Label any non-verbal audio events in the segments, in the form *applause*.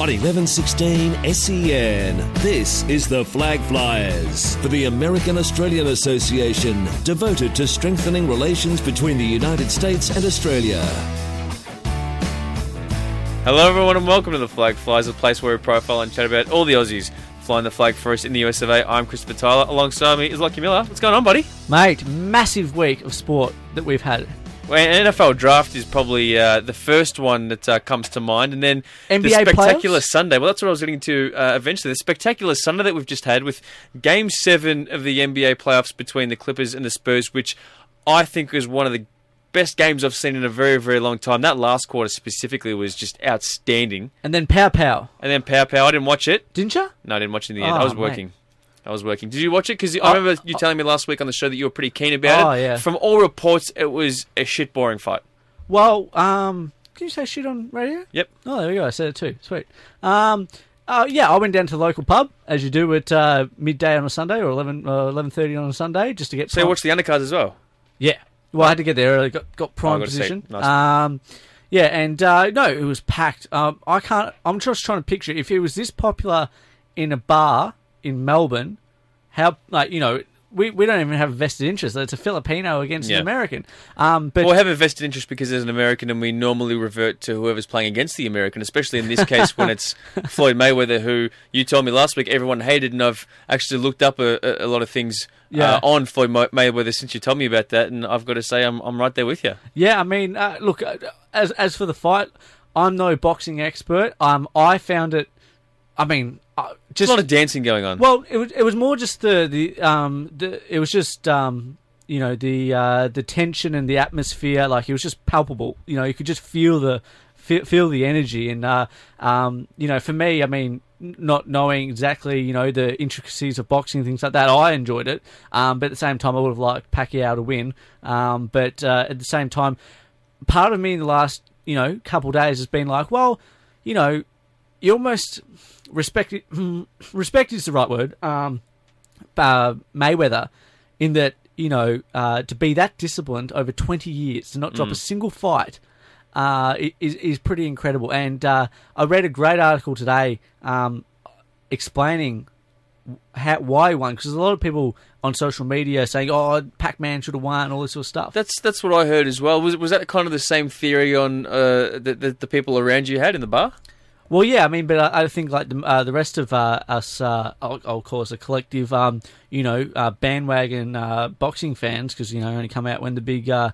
On 1116 SEN, E this is the Flag Flyers for the American Australian Association, devoted to strengthening relations between the United States and Australia. Hello, everyone, and welcome to the Flag Flyers, a place where we profile and chat about all the Aussies flying the flag for us in the US of A. I'm Christopher Tyler. Alongside me is Lachie Miller. What's going on, buddy? Mate, massive week of sport that we've had. Well, NFL draft is probably uh, the first one that uh, comes to mind, and then the NBA spectacular playoffs? Sunday. Well, that's what I was getting to uh, eventually. The spectacular Sunday that we've just had with Game Seven of the NBA playoffs between the Clippers and the Spurs, which I think was one of the best games I've seen in a very, very long time. That last quarter specifically was just outstanding. And then Pow Pow. And then Pow Pow, I didn't watch it. Didn't you? No, I didn't watch it in the end. Oh, I was mate. working. I was working. Did you watch it? Because I Oh, remember you telling me last week on the show that you were pretty keen about Oh, it. yeah. From all reports, it was a shit boring fight. Well, um, can you say shit on radio? Yep. Oh, there we go. I said it too. Sweet. Um, uh, yeah, I went down to the local pub as you do at uh, midday on a Sunday or eleven uh, eleven thirty on a Sunday just to get. So you watched the undercards as well. Yeah. Well, I had to get there early. Got got prime Oh, got position. Nice. Um, yeah, and uh, no, it was packed. Um, I can't. I'm just trying to picture if it was this popular in a bar in Melbourne. How like you know. We, we don't even have a vested interest. It's a Filipino against Yeah. an American. Um, but Well, we have a vested interest because there's an American, and we normally revert to whoever's playing against the American, especially in this case when *laughs* it's Floyd Mayweather, who you told me last week everyone hated, and I've actually looked up a, a, lot of things Yeah. uh, on Floyd Mayweather since you told me about that, and I've got to say I'm, I'm right there with you. Yeah, I mean, uh, look, uh, as as for the fight, I'm no boxing expert. Um, I found it. I mean, uh, There's just a lot of dancing going on. well, it was it was more just the the um the it was just um you know the uh the tension and the atmosphere. Like it was just palpable. You know, you could just feel the feel, feel the energy. And uh um you know, for me, I mean. Not knowing exactly, you know, the intricacies of boxing and things like that, I enjoyed it. Um, but at the same time, I would have liked Pacquiao to win. Um, but uh, at the same time, part of me in the last you know couple of days has been like, well, you know, you almost respect *clears throat* respect is the right word. Um, uh, Mayweather, in that you know uh, to be that disciplined over twenty years to not drop a single fight. Uh, is is pretty incredible, and uh, I read a great article today um, explaining how, why he won because there's a lot of people on social media saying, "Oh, Pac-Man should have won," all this sort of stuff. That's that's what I heard as well. Was was that kind of the same theory on uh, that the, the people around you had in the bar? Well, yeah, I mean, but I, I think like the, uh, the rest of uh, us, uh, I'll, I'll call us a collective, um, you know, uh, bandwagon uh, boxing fans, because you know only come out when the big, uh,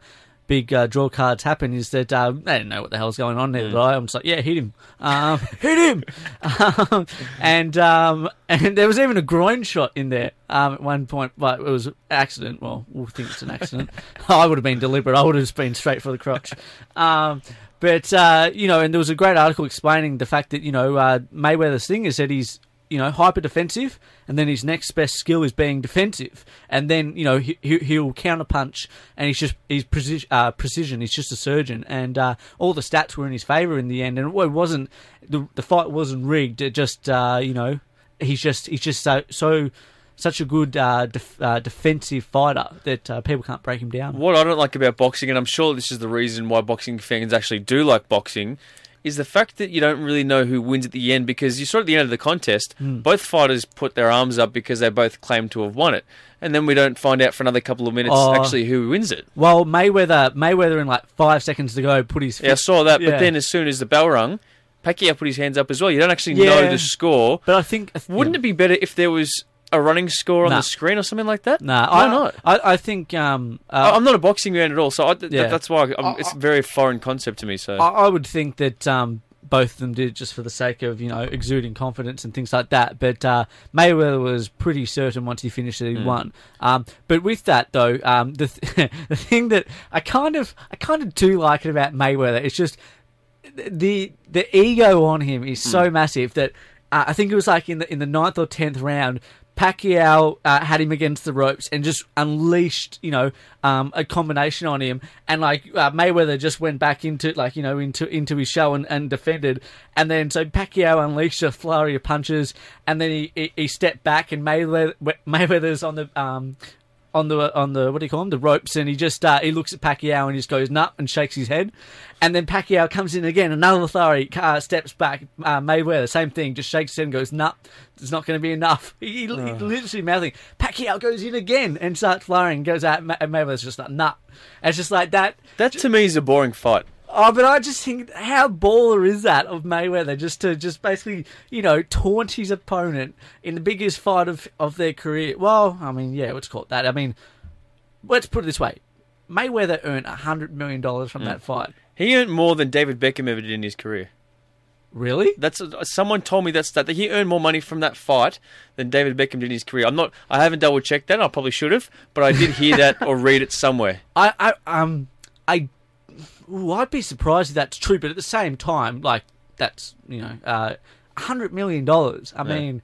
big uh, draw cards happen. Is that uh, they didn't know what the hell's going on there, but I, I'm just like, yeah, hit him, um, *laughs* hit him, *laughs* um, and um, and there was even a groin shot in there um, at one point, but it was an accident. Well, we'll think it's an accident. *laughs* I would have been deliberate. I would have just been straight for the crotch. But uh, you know, and there was a great article explaining the fact that you know uh, Mayweather's thing is that he's you know hyper defensive, and then his next best skill is being defensive, and then you know he- he'll counterpunch, and he's just he's precision, uh, precision. He's just a surgeon, and uh, all the stats were in his favor in the end, and it wasn't the the fight wasn't rigged. It just uh, you know he's just he's just so so. Such a good uh, def- uh, defensive fighter that uh, people can't break him down. What I don't like about boxing, and I'm sure this is the reason why boxing fans actually do like boxing, is the fact that you don't really know who wins at the end because you saw at the end of the contest, Hmm. both fighters put their arms up because they both claim to have won it, and then we don't find out for another couple of minutes Oh. actually who wins it. Well, Mayweather, Mayweather, in like five seconds to go, put his Yeah, I saw that, Yeah. but then as soon as the bell rung, Pacquiao put his hands up as well. You don't actually Yeah. know the score. But I think Wouldn't it be better if there was a running score on Nah. the screen or something like that? Nah, why I, not? I, I think um, I- uh, I'm not a boxing man at all, so I, th- Yeah. that's why I'm, it's a very foreign concept to me. So I, I would think that um, both of them did it just for the sake of you know exuding confidence and things like that. But uh, Mayweather was pretty certain once he finished that he Hmm. won. Um, but with that though, um, the th- *laughs* the thing that I kind of I kind of do like it about Mayweather is just the the ego on him is so massive that uh, I think it was like in the in the ninth or tenth round. Pacquiao uh, had him against the ropes and just unleashed, you know, um, a combination on him, and like uh, Mayweather just went back into like you know into into his shell and, and defended, and then so Pacquiao unleashed a flurry of punches, and then he he, he stepped back, and Mayweather Mayweather's on the um on the on the what do you call them the ropes, and he just uh, he looks at Pacquiao and he just goes nut and shakes his head, and then Pacquiao comes in again, another flurry, uh, steps back, uh, Mayweather the same thing, just shakes his head and goes nut. It's not going to be enough. He, he, he literally mouthing. Pacquiao goes in again and starts flurrying, goes out, and Mayweather's just like nut. And it's just like that. That to me is a boring fight. Oh, but I just think how baller is that of Mayweather just to just basically you know taunt his opponent in the biggest fight of of their career. Well, I mean, yeah, let's call it that. I mean, let's put it this way: Mayweather earned a hundred million dollars from that fight. He earned more than David Beckham ever did in his career. Really? That's someone told me that stat that he earned more money from that fight than David Beckham did in his career. I'm not. I haven't double checked that. I probably should have, but I did hear that *laughs* or read it somewhere. I, I um I ooh, I'd be surprised if that's true, but at the same time, like that's you know uh, a hundred million dollars. I Yeah. mean,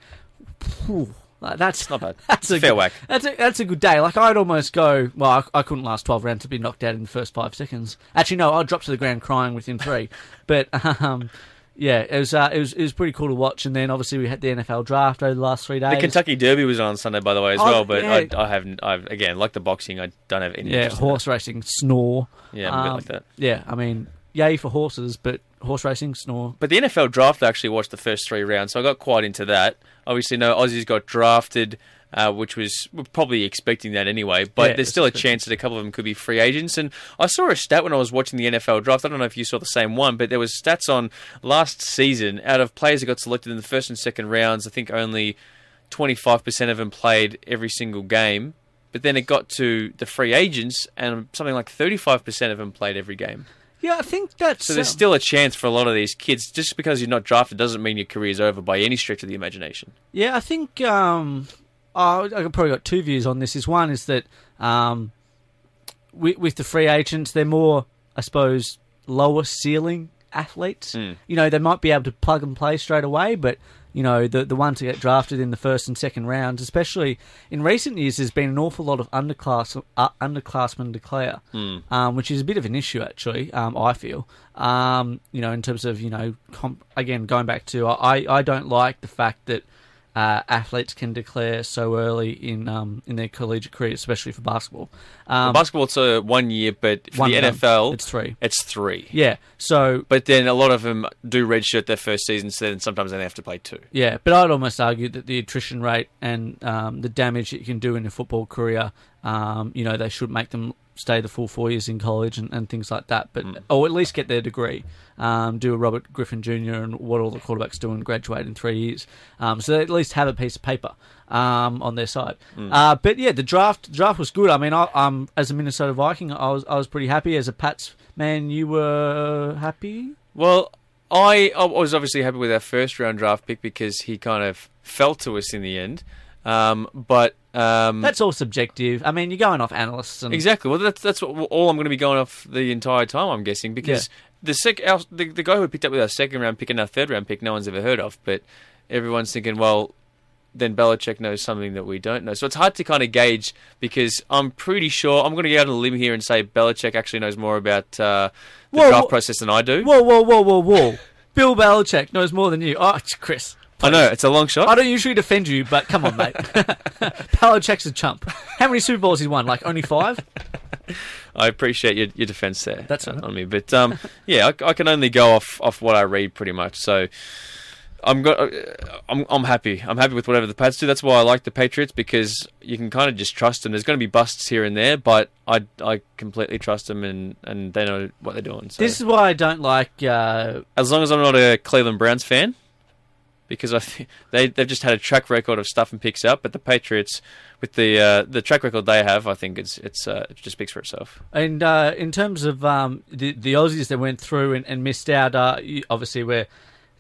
like, that's Not bad. That's a fair good- whack. That's a that's a good day. Like I'd almost go. Well, I, I couldn't last twelve rounds to be knocked out in the first five seconds. Actually, no, I'd drop to the ground crying within three. but *laughs* um, yeah, it was uh, it was it was pretty cool to watch. And then obviously we had the NFL draft over the last three days. The Kentucky Derby was on Sunday, by the way, as Oh, well. But yeah. I, I haven't. I've again, like the boxing, I don't have any. yeah, horse racing, snore. Yeah, I'm a bit Um, like that. Yeah, I mean, yay for horses, but horse racing, snore. But the NFL draft, I actually watched the first three rounds, so I got quite into that. Obviously, no Aussies got drafted, uh, which was we're probably expecting that anyway. But Yeah, there's still a chance that a couple of them could be free agents. And I saw a stat when I was watching the NFL draft. I don't know if you saw the same one, but there was stats on last season out of players that got selected in the first and second rounds. I think only 25% of them played every single game. But then it got to the free agents, and something like 35% of them played every game. Yeah, I think that's So there's um, still a chance for a lot of these kids. Just because you're not drafted doesn't mean your career's over by any stretch of the imagination. Yeah, I think um, oh, I've probably got two views on this. Is one is that um, with, with the free agents, they're more, I suppose, lower ceiling athletes. Hmm. You know, they might be able to plug and play straight away, but you know, the the ones that get drafted in the first and second rounds, especially in recent years, there's been an awful lot of underclass uh, underclassmen declare, um, which is a bit of an issue actually. Um, I feel, um, you know, in terms of you know, comp- again going back to I I don't like the fact that uh, athletes can declare so early in um, in their collegiate career, especially for basketball. Um, Basketball, it's a one year, but for One the. NFL, It's three. It's three. yeah, so But then a lot of them do redshirt their first season, so then sometimes they have to play two. Yeah, but I'd almost argue that the attrition rate and um, the damage that you can do in a football career, um, you know, they should make them stay the full four years in college and, and things like that. But or at least get their degree, um, do a Robert Griffin Jr. and what all the quarterbacks do and graduate in three years. Um, so they at least have a piece of paper um, on their side. Uh, but yeah, the draft the draft was good. I mean, I, um, as a Minnesota Viking, I was I was pretty happy. As a Pats man, you were happy. Well, I, I was obviously happy with our first round draft pick because he kind of fell to us in the end. Um, but um, That's all subjective. I mean, you're going off analysts and Exactly. Well, that's that's what, all I'm going to be going off the entire time. I'm guessing because the sec our, the, the guy who picked up with our second round pick and our third round pick, no one's ever heard of. But everyone's thinking, well, then Belichick knows something that we don't know. So it's hard to kind of gauge because I'm pretty sure I'm going to go out on a limb here and say Belichick actually knows more about uh, the Whoa, draft whoa- process than I do. Whoa, whoa, whoa, whoa, whoa! Bill Belichick knows more than you. Oh, Chris. I know it's a long shot. I don't usually defend you, but come on, mate. *laughs* Belichick's a chump. How many Super Bowls he won? Like only five? I appreciate your, your defence there. That's on all right. me, but um, yeah, I, I can only go off off what I read pretty much. So I'm go- uh, I'm I'm happy. I'm happy with whatever the Pats do. That's why I like the Patriots because you can kind of just trust them. There's going to be busts here and there, but I I completely trust them and, and they know what they're doing. So This is why I don't like. Uh, as long as I'm not a Cleveland Browns fan. Because I think they they've just had a track record of stuff and picks up, but the Patriots, with the uh, the track record they have, I think it's it's uh, it just speaks for itself. and uh, in terms of um, the the Aussies that went through and, and missed out, uh, obviously we're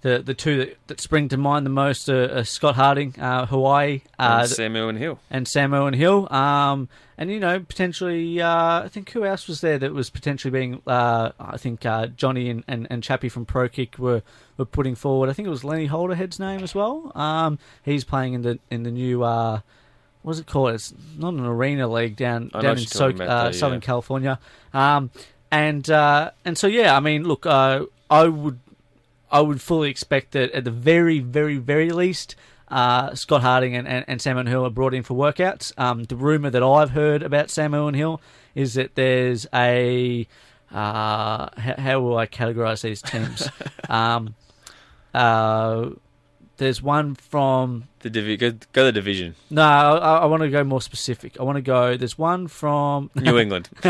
the the two that, that spring to mind the most are, are Scott Harding, uh, Hawaii, uh, And Sam Irwin-Hill. and Sam Irwin-Hill. Um, and you know, potentially, uh, I think who else was there that was potentially being? Uh, I think uh, Johnny and, and, and Chappie from Pro Kick were, were putting forward. I think it was Lenny Holderhead's name as well. Um, he's playing in the in the new. Uh, what's it called? It's not an arena league down I down in so, uh, Southern yeah. California. Um, and uh, and so yeah, I mean, look, uh, I would I would fully expect that at the very, very, very least, uh, Scott Harding and, and, and Sam Hill are brought in for workouts. Um, the rumor that I've heard about Sam Irwin-Hill is that there's a uh, how, how will I categorize these teams? *laughs* um, uh, there's one from The divi- go, go the division. no, I, I want to go more specific. I want to go. There's one from *laughs* New England. *laughs*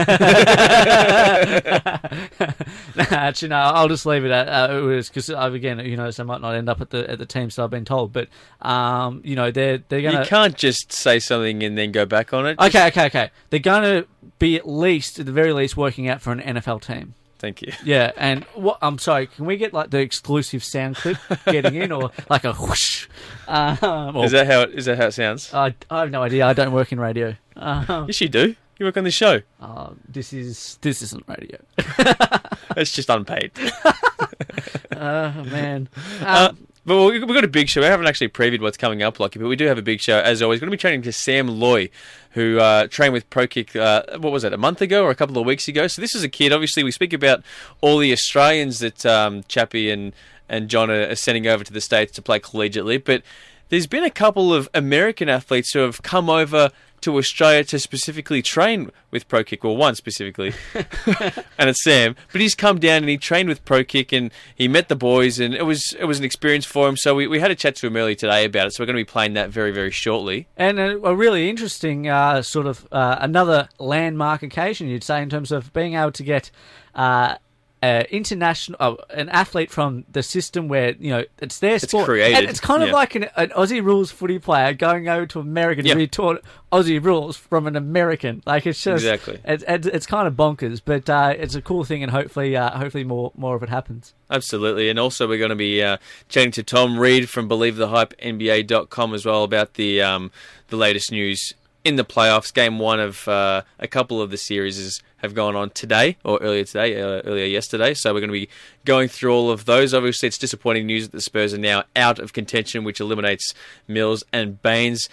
Actually, no. I'll just leave it at uh, it was because again, you know, so I might not end up at the at the teams that I've been told, but um, you know, they're they're gonna. You can't just say something and then go back on it. Okay, okay, okay. They're gonna be at least, at the very least, working out for an NFL team. Thank you. *laughs* Yeah, and what? I'm sorry. Can we get like the exclusive sound clip getting in, or *laughs* like a whoosh? Um, or, Is that how it, is that how it sounds? I, I have no idea. I don't work in radio. Um, yes, you do. You work on this show. uh, this is this isn't radio. *laughs* It's just unpaid. Oh man. Uh, Um, but we- we've got a big show. We haven't actually previewed what's coming up, Lucky, but we do have a big show. As always, we're going to be training to Sam Loy, who uh, trained with ProKick, uh, what was it, a month ago or a couple of weeks ago? So this is a kid. Obviously, we speak about all the Australians that um, Chappie and, and John are sending over to the States to play collegiately, but there's been a couple of American athletes who have come over to Australia to specifically train with Pro Kick, well, one specifically, *laughs* and it's Sam. But he's come down and he trained with Pro Kick and he met the boys, and it was it was an experience for him. So we, we had a chat to him earlier today about it. So we're going to be playing that very very shortly. And a, a really interesting uh, sort of uh, another landmark occasion, you'd say, in terms of being able to get uh, uh, international uh, an athlete from the system where you know it's their sport. It's created, And it's kind of yeah. like an, an Aussie rules footy player going over to America to Yeah. be taught Aussie rules from an American. Like it's just Exactly. It's, it's, it's kind of bonkers, but uh, it's a cool thing, and hopefully, uh, hopefully more more of it happens. Absolutely. And also, we're going to be uh, chatting to Tom Read from BelieveTheHypeNBA.com as well about the um, the latest news in the playoffs. Game one of uh, a couple of the series is, have gone on today or earlier today, uh, earlier yesterday. So we're going to be going through all of those. Obviously, it's disappointing news that the Spurs are now out of contention, which eliminates Mills and Baynes.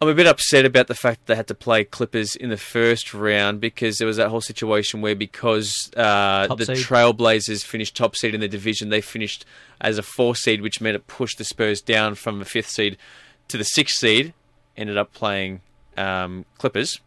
I'm a bit upset about the fact that they had to play Clippers in the first round because there was that whole situation where because uh, the seed. Trailblazers finished top seed in the division, they finished as a four seed, which meant it pushed the Spurs down from the fifth seed to the sixth seed. Ended up playing um, Clippers.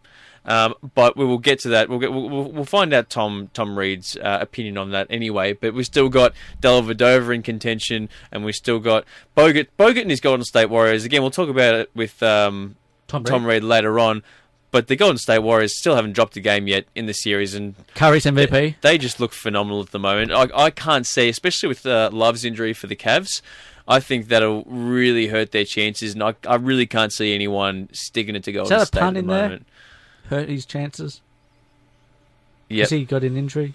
Um, but we will get to that. We'll, get, we'll, we'll find out Tom Tom Read's uh, opinion on that anyway. But we've still got Dellavedova in contention, and we've still got Bogut. Bogut and his Golden State Warriors. Again, we'll talk about it with um, Tom Read. Tom Read later on. But the Golden State Warriors still haven't dropped a game yet in the series, and Curry's MVP. they just look phenomenal at the moment. I, I can't see, especially with uh, Love's injury for the Cavs, I think that'll really hurt their chances, and I, I really can't see anyone sticking it to Golden State at the there? Hurt his chances. Yep. Because he got an injury.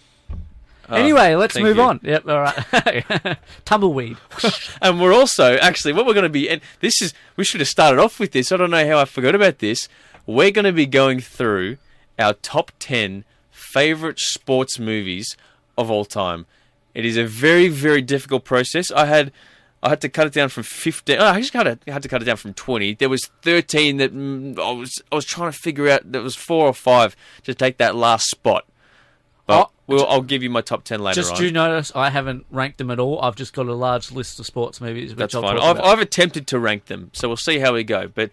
Oh, anyway, let's move you. on. Yep, all right. *laughs* *laughs* Tumbleweed. *laughs* And we're also actually what we're going to be, and this is we should have started off with this. I don't know how I forgot about this. We're going to be going through our top ten favorite sports movies of all time. It is a very very difficult process. I had I had to cut it down from fifteen. Oh, I actually cut it, I had to cut it down from twenty. There was thirteen that mm, I was I was trying to figure out. There was four or five to take that last spot. But Oh, we'll, I'll give you my top ten later Just on. do notice I haven't ranked them at all. I've just got a large list of sports movies. Which That's I'll fine. I've. I've attempted to rank them, so we'll see how we go. But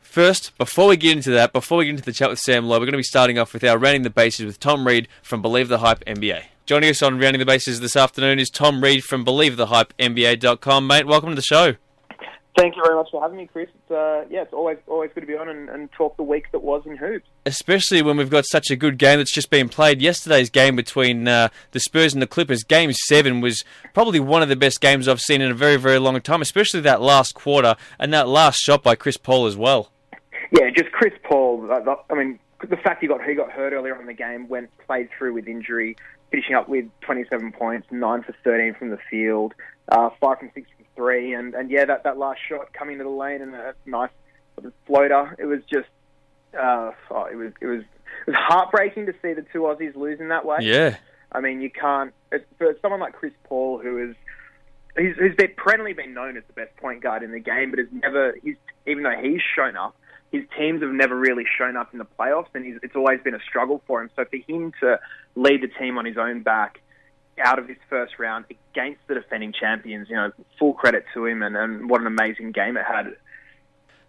first, before we get into that, before we get into the chat with Sam Loy, we're going to be starting off with our rounding the bases with Tom Read from Believe the Hype NBA. Joining us on rounding the bases this afternoon is Tom Read from BelieveTheHypeNBA.com. Mate, welcome to the show. Thank you very much for having me, Chris. It's, uh, yeah, it's always always good to be on and, and talk the week that was in hoops. Especially when we've got such a good game that's just been played. Yesterday's game between uh, the Spurs and the Clippers, Game Seven, was probably one of the best games I've seen in a very, very long time. Especially that last quarter and that last shot by Chris Paul as well. Yeah, just Chris Paul. uh, I mean, the fact he got he got hurt earlier on in the game, went played through with injury, finishing up with 27 points, nine for 13 from the field, uh, five from six from three, and, and yeah, that, that last shot coming to the lane and a nice sort of floater. It was just, uh, oh, it was it was it was heartbreaking to see the two Aussies losing that way. Yeah. I mean, you can't. It's, for someone like Chris Paul, who is who's, who's been perennially been known as the best point guard in the game, but has never. He's even though he's shown up, his teams have never really shown up in the playoffs, and it's always been a struggle for him. So for him to lead the team on his own back out of his first round against the defending champions, you know, full credit to him, and, and what an amazing game it had.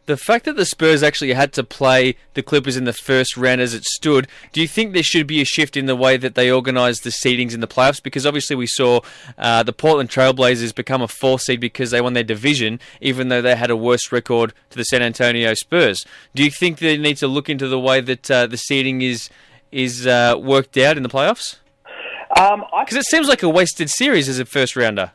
The fact that the Spurs actually had to play the Clippers in the first round as it stood, do you think there should be a shift in the way that they organise the seedings in the playoffs? Because obviously we saw uh, the Portland Trailblazers become a four seed because they won their division, even though they had a worse record to the San Antonio Spurs. Do you think they need to look into the way that uh, the seeding is is uh, worked out in the playoffs? Um, Because it seems like a wasted series as a first rounder.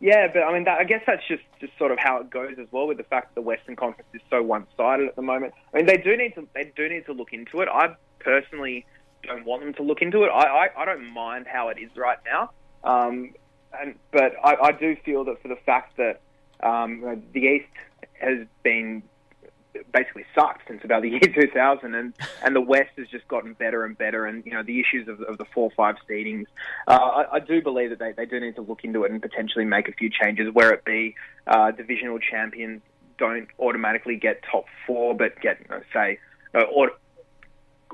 Yeah, but I mean, that, I guess that's just, just sort of how it goes as well. With the fact that the Western Conference is so one-sided at the moment, I mean, they do need to they do need to look into it. I personally don't want them to look into it. I I, I don't mind how it is right now, um, and but I, I do feel that for the fact that um, the East has been basically sucked since about the *laughs* year 2000, and and the West has just gotten better and better. And you know the issues of, of the four five seedings, uh, I, I do believe that they, they do need to look into it and potentially make a few changes, where it be uh, divisional champions don't automatically get top four, but get you know, say uh, or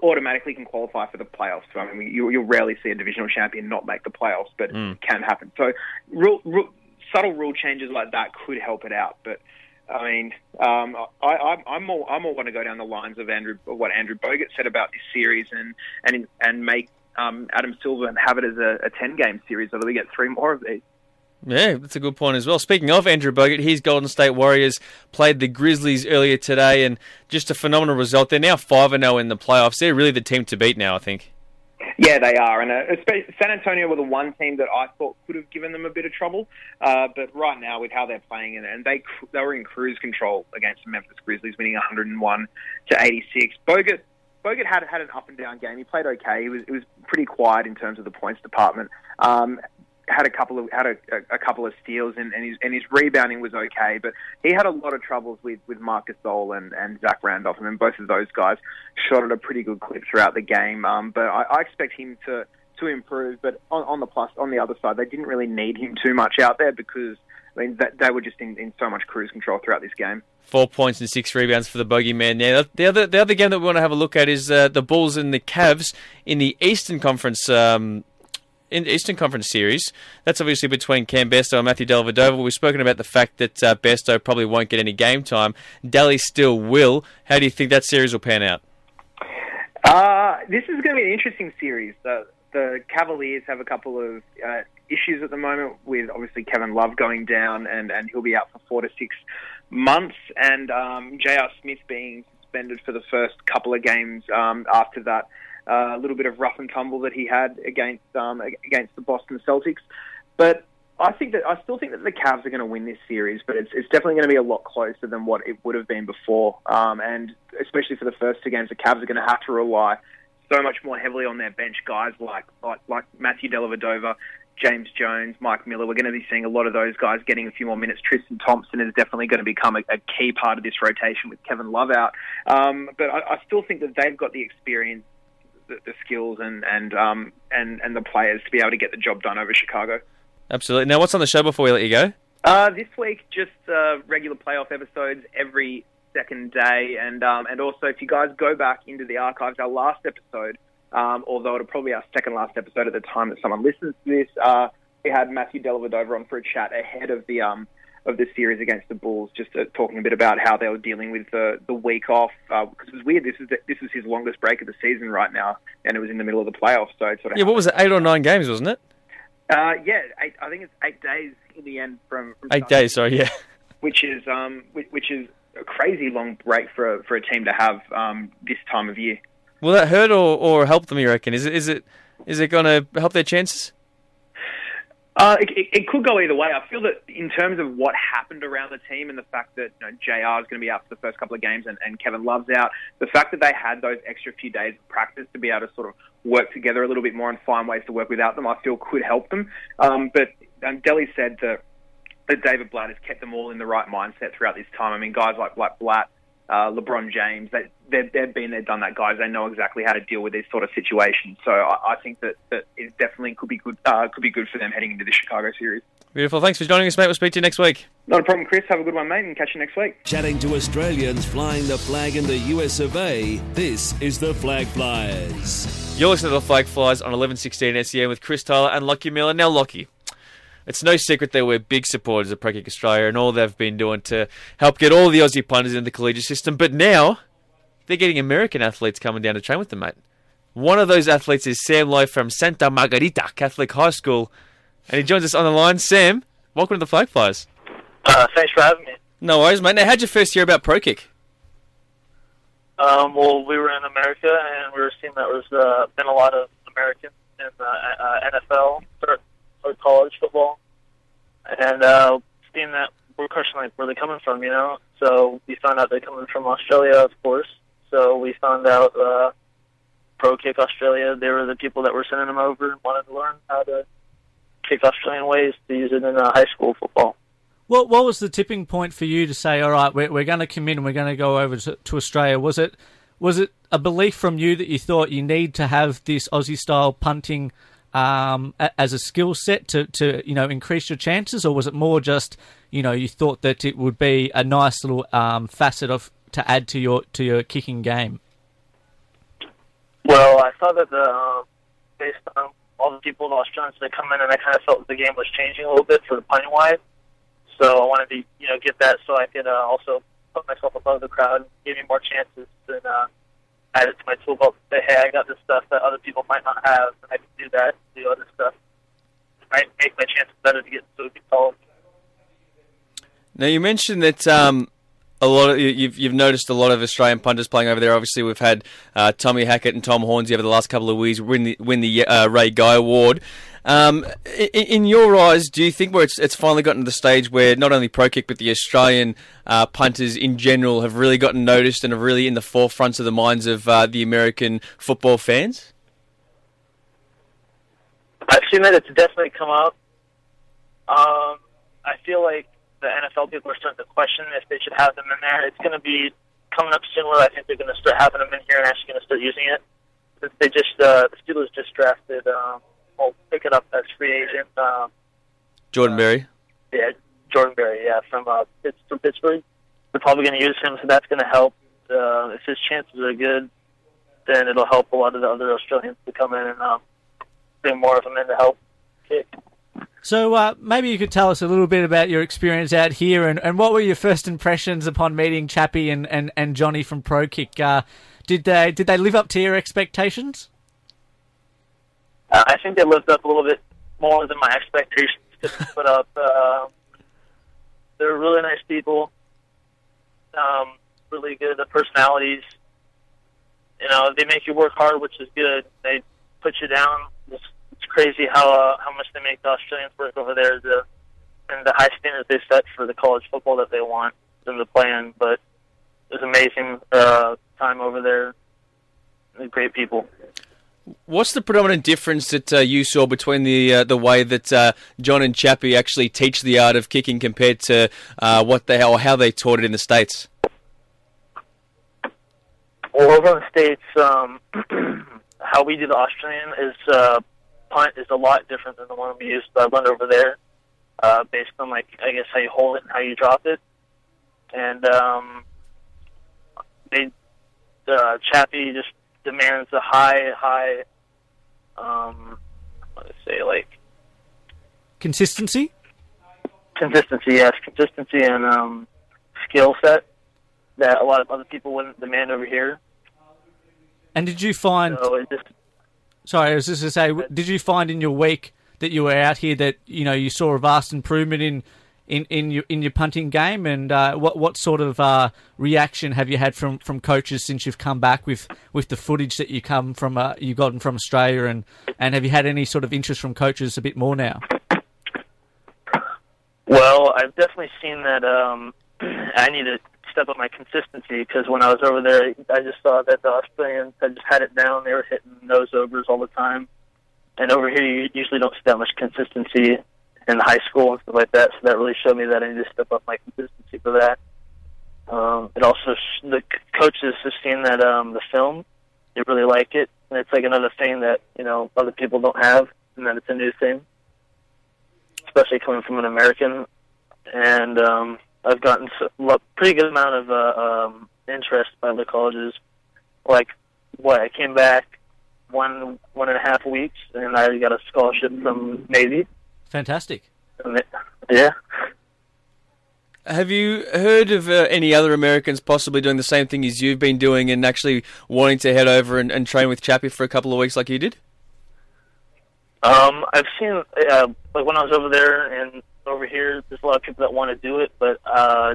automatically can qualify for the playoffs. So, I mean, you, you'll rarely see a divisional champion not make the playoffs, but it can happen. So, rule, rule, subtle rule changes like that could help it out. But I mean, um, I, I'm more I'm more want to go down the lines of Andrew what Andrew Bogut said about this series and and and make um, Adam Silver and have it as a, a ten game series so that we get three more of these. Yeah, that's a good point as well. Speaking of Andrew Bogut, his Golden State Warriors played the Grizzlies earlier today, and just a phenomenal result. They're now five and zero in the playoffs. They're really the team to beat now, I think. Yeah, they are, and uh, San Antonio were the one team that I thought could have given them a bit of trouble. Uh, but right now, with how they're playing, and, and they they were in cruise control against the Memphis Grizzlies, winning 101 to 86. Bogut Bogut had had an up and down game. He played okay. He was it was pretty quiet in terms of the points department. Um, had a couple of had a, a, couple of steals and, and his and his rebounding was okay, but he had a lot of troubles with with Marcus Gasol and and Zach Randolph. I mean, both of those guys shot at a pretty good clip throughout the game. Um, but I, I expect him to to improve. But on, on the plus on the other side, they didn't really need him too much out there because I mean they were just in, in so much cruise control throughout this game. Four points and six rebounds for the bogeyman. Now, the other the other game that we want to have a look at is uh, the Bulls and the Cavs in the Eastern Conference. Um, in Eastern Conference series, that's obviously between Cam Bairstow and Matthew Dellavedova. We've spoken about the fact that uh, Bairstow probably won't get any game time. Delly still will. How do you think that series will pan out? Uh, this is going to be an interesting series. The, the Cavaliers have a couple of uh, issues at the moment with obviously Kevin Love going down and, and he'll be out for four to six months, and um, J.R. Smith being suspended for the first couple of games um, after that. A little bit of rough and tumble that he had against um, against the Boston Celtics, but I think that I still think that the Cavs are going to win this series, but it's it's definitely going to be a lot closer than what it would have been before. Um, and especially for the first two games, the Cavs are going to have to rely so much more heavily on their bench guys like like, like Matthew Dellavedova, James Jones, Mike Miller. We're going to be seeing a lot of those guys getting a few more minutes. Tristan Thompson is definitely going to become a, a key part of this rotation with Kevin Love out. Um, but I, I still think that they've got the experience the, the skills and and um and and the players to be able to get the job done over Chicago. Absolutely. Now, what's on the show before we let you go? Uh, this week, just uh, regular playoff episodes every second day, and um, and also if you guys go back into the archives, our last episode, um, although it'll probably be our second last episode at the time that someone listens to this, uh, we had Matthew Dellavedova on for a chat ahead of the um of the series against the Bulls, just uh, talking a bit about how they were dealing with the the week off because it was weird. This is the, this is his longest break of the season right now, and it was in the middle of the playoffs, so it sort of Yeah, what was it? Eight or nine games, wasn't it? uh, yeah, eight, I think it's eight days in the end from, from Eight days. Sorry. Yeah. which is um which, which is a crazy long break for a, for a team to have um this time of year. Will that hurt or, or help them? You reckon? Is it is it is it going to help their chances? Uh, it, it, could go either way. I feel that in terms of what happened around the team and the fact that you know, JR is going to be out for the first couple of games and, and Kevin Love's out, the fact that they had those extra few days of practice to be able to sort of work together a little bit more and find ways to work without them, I feel could help them. Um, but um, Delly said that that David Blatt has kept them all in the right mindset throughout this time. I mean, guys like like Blatt, uh, LeBron James, they, they've, they've been there, done that, guys. They know exactly how to deal with these sort of situations. So I, I think that, that it definitely could be good uh, could be good for them heading into the Chicago series. Beautiful. Thanks for joining us, mate. We'll speak to you next week. Not a problem, Chris. Have a good one, mate, and catch you next week. Chatting to Australians flying the flag in the US of A, this is the Flag Flyers. You're listening to the Flag Flyers on 1116 SEN with Chris Tyler and Lachie Miller. Now, Lachie, it's no secret that we're big supporters of Pro Kick Australia and all they've been doing to help get all the Aussie punters in the collegiate system. But now they're getting American athletes coming down to train with them, mate. One of those athletes is Sam Loy from Santa Margarita Catholic High School, and he joins us on the line. Sam, welcome to the Flag Flyers. Uh, thanks for having me. No worries, mate. Now, how'd you first hear about Pro Kick? Um, well, we were in America, and we were seeing that there's uh, been a lot of Americans in the uh, NFL or, or college football, and uh, seeing that we're questioning like where they're coming from, you know. So we found out they're coming from Australia, of course. So we found out uh, Pro Kick Australia. They were the people that were sending them over and wanted to learn how to kick Australian ways to use it in uh, high school football. What what was the tipping point for you to say, all right, we're, we're going to commit and we're going to go over to, to Australia? Was it was it a belief from you that you thought you need to have this Aussie style punting um, as a skill set to, to you know increase your chances, or was it more just you know you thought that it would be a nice little um, facet of to add to your to your kicking game? Well, I thought that the um, based on all the people in Australia that come in, and I kind of felt the game was changing a little bit for the punting wise. So I wanted to, you know, get that so I could uh, also put myself above the crowd, give me more chances, and uh, add it to my toolbox. Say, hey, I got this stuff that other people might not have, and I can do that, do other stuff. Might make my chances better to get to college. Now you mentioned that um, a lot of you- you've you've noticed a lot of Australian punters playing over there. Obviously, we've had uh, Tommy Hackett and Tom Hornsey over the last couple of weeks win the win the uh, Ray Guy Award. Um, in, in your eyes, do you think where it's it's finally gotten to the stage where not only pro kick but the Australian uh, punters in general have really gotten noticed and are really in the forefronts of the minds of uh, the American football fans? I've seen that it's definitely come up. Um, I feel like the NFL people are starting to question if they should have them in there. It's going to be coming up soon where I think they're going to start having them in here and actually going to start using it. They just uh, the Steelers just drafted. Um, well, pick it up as free agent. Um, Jordan Berry. yeah, Jordan Berry. Yeah, from uh, Pitts- from Pittsburgh. They're probably going to use him, so that's going to help. Uh, if his chances are good, then it'll help a lot of the other Australians to come in and um, bring more of them in to help kick. So uh, maybe you could tell us a little bit about your experience out here, and, and what were your first impressions upon meeting Chappie and, and, and Johnny from Pro Kick? Uh, did they did they live up to your expectations? Uh, I think they lived up a little bit more than my expectations to put up. Uh, *laughs* they're really nice people, um, really good at personalities. You know, they make you work hard, which is good. They put you down. It's, it's crazy how uh, how much they make the Australians work over there. The and the high standards they set for the college football that they want them to play in. But it was amazing uh, time over there. Great people. What's the predominant difference that uh, you saw between the uh, the way that uh, John and Chappie actually teach the art of kicking compared to uh, what they or how they taught it in the states? Well, over in the states, um, *clears throat* how we do the Australian is uh, punt is a lot different than the one we used. I learned over there, uh, based on like I guess how you hold it and how you drop it, and um, they uh, Chappie just demands a high, high, um, let's say like Consistency. consistency. Yes, consistency and um, skill set that a lot of other people wouldn't demand over here. And did you find? So just Sorry, I was just to say, did you find in your week that you were out here that you know you saw a vast improvement in in, in your in your punting game? And uh, what what sort of uh, reaction have you had from, from coaches since you've come back with, with the footage that you come from uh, you gotten from Australia? And, and have you had any sort of interest from coaches a bit more now? Well, I've definitely seen that um, *clears throat* I need to step up my consistency because when I was over there, I just saw that the Australians had just had it down. They were hitting nose overs all the time, and over here you usually don't see that much consistency in high school and stuff like that. So that really showed me that I need to step up my consistency for that. Um, it also the coaches have seen that um, the film, they really like it, and it's like another thing that you know other people don't have, and that it's a new thing, especially coming from an American. And um, I've gotten lo- pretty good amount of uh, um, interest by other colleges. Like, what I came back one one and a half weeks, and I got a scholarship from Navy. Fantastic. Yeah. Have you heard of uh, any other Americans possibly doing the same thing as you've been doing and actually wanting to head over and, and train with Chappie for a couple of weeks like you did? Um, I've seen uh, like when I was over there and over here, there's a lot of people that want to do it, but uh,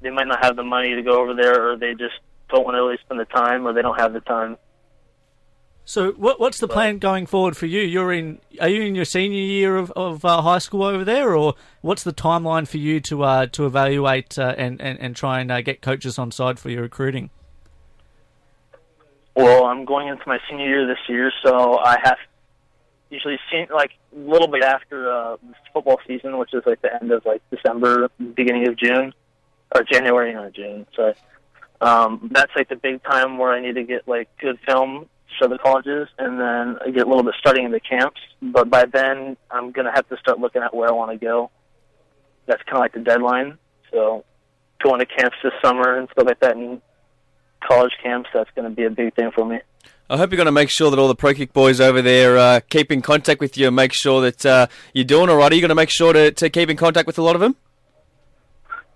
they might not have the money to go over there, or they just don't want to really spend the time, or they don't have the time. So, what, what's the plan going forward for you? You're in. Are you in your senior year of, of uh, high school over there, or what's the timeline for you to uh, to evaluate uh, and, and and try and uh, get coaches on side for your recruiting? Well, I'm going into my senior year this year, so I have usually seen like a little bit after uh, football season, which is like the end of like December, beginning of June, or January, not June. So um, that's like the big time where I need to get like good film, show the colleges, and then I get a little bit starting in the camps. But by then, I'm gonna have to start looking at where I want to go. That's kind of like the deadline. So going to camps this summer and stuff like that, and college camps, that's going to be a big thing for me. I hope you're going to make sure that all the Pro Kick boys over there uh, keep in contact with you and make sure that uh, you're doing all right. Are you going to make sure to, to keep in contact with a lot of them?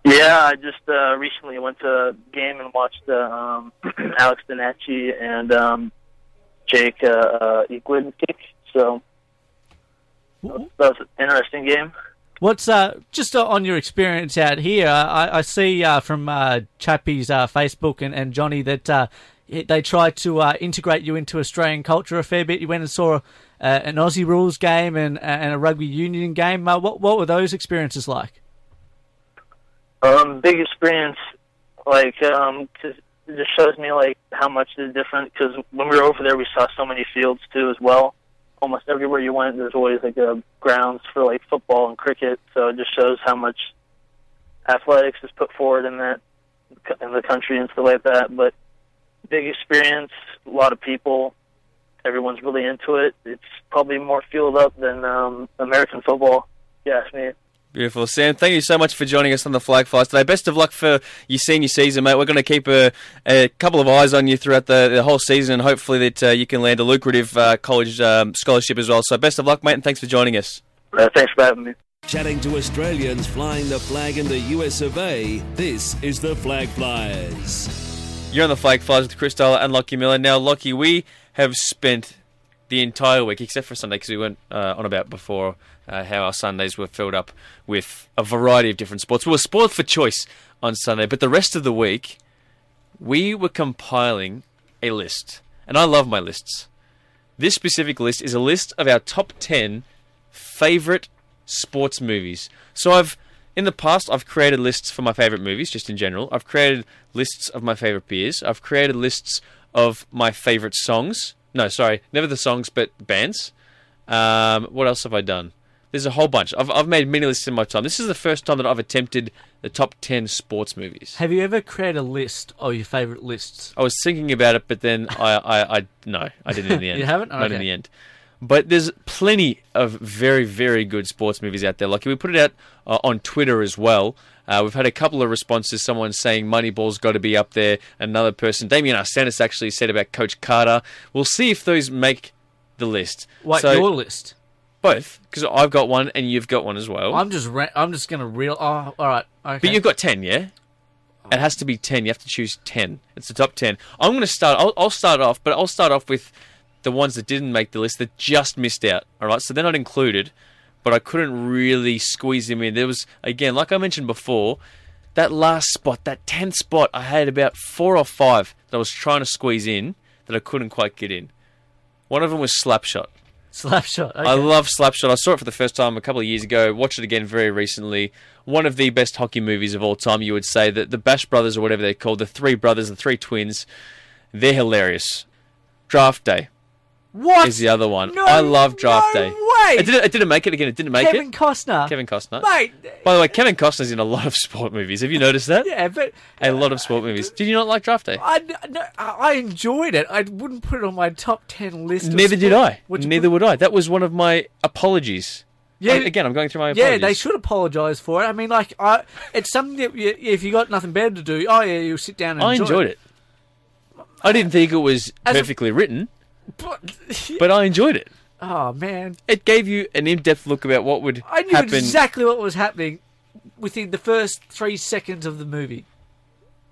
Yeah, I just uh, recently went to a game and watched uh, um, *clears throat* Alex Dunnachie and um, Jake uh, uh, Equid kick. So that was an interesting game. What's uh, just uh, on your experience out here? I, I see uh, from uh, Chappie's uh, Facebook and, and Johnny that uh, they try to uh, integrate you into Australian culture a fair bit. You went and saw uh, an Aussie rules game and, and a rugby union game. Uh, what what were those experiences like? Um, big experience, like, um 'cause it just shows me like how much is different. Because when we were over there, we saw so many fields too as well. Almost everywhere you went, there's always like a grounds for like football and cricket. So it just shows how much athletics is put forward in that in the country and stuff like that. But big experience, a lot of people. Everyone's really into it. It's probably more fueled up than um, American football. if you ask me. Beautiful. Sam, thank you so much for joining us on the Flag Flyers today. Best of luck for your senior season, mate. We're going to keep a, a couple of eyes on you throughout the, the whole season and hopefully that uh, you can land a lucrative uh, college um, scholarship as well. So best of luck, mate, and thanks for joining us. Uh, thanks for having me. Chatting to Australians flying the flag in the US of A, this is the Flag Flyers. You're on the Flag Flyers with Chris Tyler and Lachie Miller. Now, Lachie, we have spent the entire week, except for Sunday, because we went uh, on about before uh, how our Sundays were filled up with a variety of different sports. We were spoiled for choice on Sunday, but the rest of the week, we were compiling a list. And I love my lists. This specific list is a list of our top 10 favorite sports movies. So I've in the past I've created lists for my favorite movies just in general. I've created lists of my favorite beers. I've created lists of my favorite songs. No, sorry, never the songs but bands. Um, what else have I done? There's a whole bunch. I've I've made many lists in my time. This is the first time that I've attempted the top 10 sports movies. Have you ever created a list of your favourite lists? I was thinking about it, but then I, I, I no, I didn't in the *laughs* end. You haven't? Not in the end. But there's plenty of very, very good sports movies out there. Like we put it out uh, on Twitter as well. Uh, we've had a couple of responses. Someone saying Moneyball's got to be up there. Another person, Damien Arsenis, actually said about Coach Carter. We'll see if those make the list. Wait, So- your list. Both, because I've got one and you've got one as well. I'm just I'm just gonna real. Oh, all right. Okay. But you've got 10, yeah? It has to be 10. You have to choose 10. It's the top 10. I'm going to start, I'll, I'll start off, but I'll start off with the ones that didn't make the list that just missed out. All right, so they're not included, but I couldn't really squeeze them in. There was, again, like I mentioned before, that last spot, that 10th spot, I had about four or five that I was trying to squeeze in that I couldn't quite get in. One of them was Slapshot. Slapshot. Okay. I love Slapshot. I saw it for the first time a couple of years ago. Watched it again very recently. One of the best hockey movies of all time, you would say. That the Bash Brothers or whatever they're called, the three brothers, the three twins, they're hilarious. Draft Day what is the other one. No, I love Draft no Day. Way. It didn't, it didn't make it again. It didn't make Kevin it. Kevin Costner. Kevin Costner. Mate. By the way, Kevin Costner's in a lot of sport movies. Have you noticed that? Yeah, but A lot of sport movies. Did you not like Draft Day? I, no, I enjoyed it. I wouldn't put it on my top ten list. Neither did I. Neither put- would I. That was one of my apologies. Yeah. Again, I'm going through my apologies. Yeah, they should apologise for it. I mean, like, I, it's something that you, if you got nothing better to do, oh yeah, you'll sit down and I enjoy enjoyed it. I didn't think it was As a- perfectly written, But, *laughs* but I enjoyed it. oh man, It gave you an in-depth look about what would I knew happen. exactly what was happening within the first three seconds of the movie.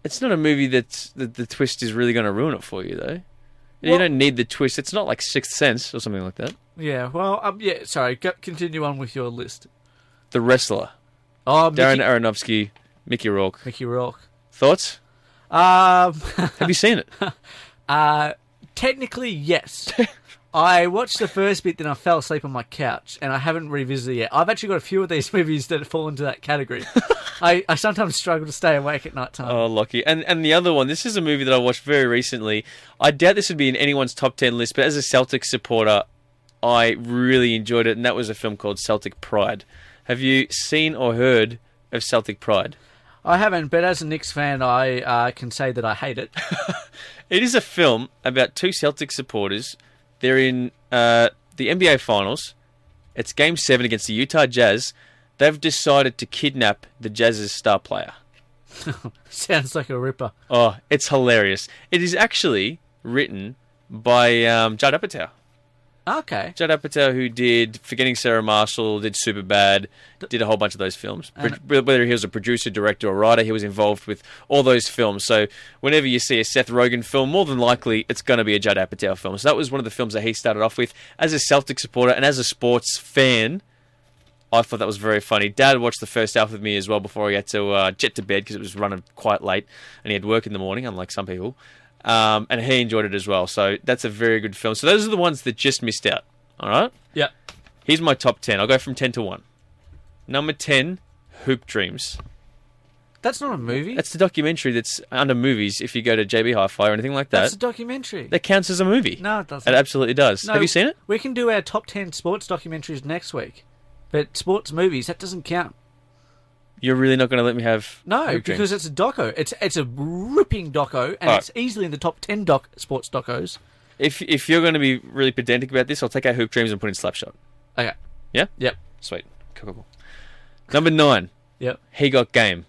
It's not a movie that's that the twist is really going to ruin it for you, though. you don't need the twist. It's not like Sixth Sense or something like that. Yeah, well, um, yeah. Sorry, go, continue on with your list. The Wrestler, Oh, Darren Mickey, Aronofsky, Mickey Rourke. Mickey Rourke. Thoughts? Um, *laughs* Have you seen it? *laughs* uh, technically, yes. *laughs* I watched the first bit, then I fell asleep on my couch, and I haven't revisited it yet. I've actually got a few of these *laughs* movies that fall into that category. *laughs* I, I sometimes struggle to stay awake at night time. Oh, lucky. And and the other one, this is a movie that I watched very recently. I doubt this would be in anyone's top 10 list, but as a Celtic supporter, I really enjoyed it, and that was a film called Celtic Pride. Have you seen or heard of Celtic Pride? I haven't, but as a Knicks fan, I uh, can say that I hate it. *laughs* It is a film about two Celtic supporters. They're in uh, the NBA Finals. It's Game 7 against the Utah Jazz. They've decided to kidnap the Jazz's star player. *laughs* Sounds like a ripper. Oh, it's hilarious. It is actually written by um, Judd Apatow. Okay. Judd Apatow, who did Forgetting Sarah Marshall, did Superbad, did a whole bunch of those films. And- Whether he was a producer, director, or writer, he was involved with all those films. So whenever you see a Seth Rogen film, more than likely it's going to be a Judd Apatow film. So that was one of the films that he started off with. As a Celtic supporter and as a sports fan, I thought that was very funny. Dad watched the first half with me as well before he had to uh, jet to bed because it was running quite late and he had work in the morning, unlike some people. Um, and he enjoyed it as well. So that's a very good film. So those are the ones that just missed out. All right? Yeah. Here's my top 10. I'll go from 10 to 1. Number 10, Hoop Dreams. That's not a movie. That's the documentary that's under movies if you go to JB Hi Fi or anything like that. That's a documentary. that counts as a movie. No, it doesn't. It absolutely does. No, Have you seen it? We can do our top 10 sports documentaries next week. But sports movies, that doesn't count. You're really not going to let me have No, Hoop because it's a doco. It's it's a ripping doco, and Alright. it's easily in the top 10 doc sports docos. If, if you're going to be really pedantic about this, I'll take out Hoop Dreams and put in Slapshot. Okay. Yeah? Yep. Sweet. Cool, cool, cool. Number 9, Yep. He Got Game.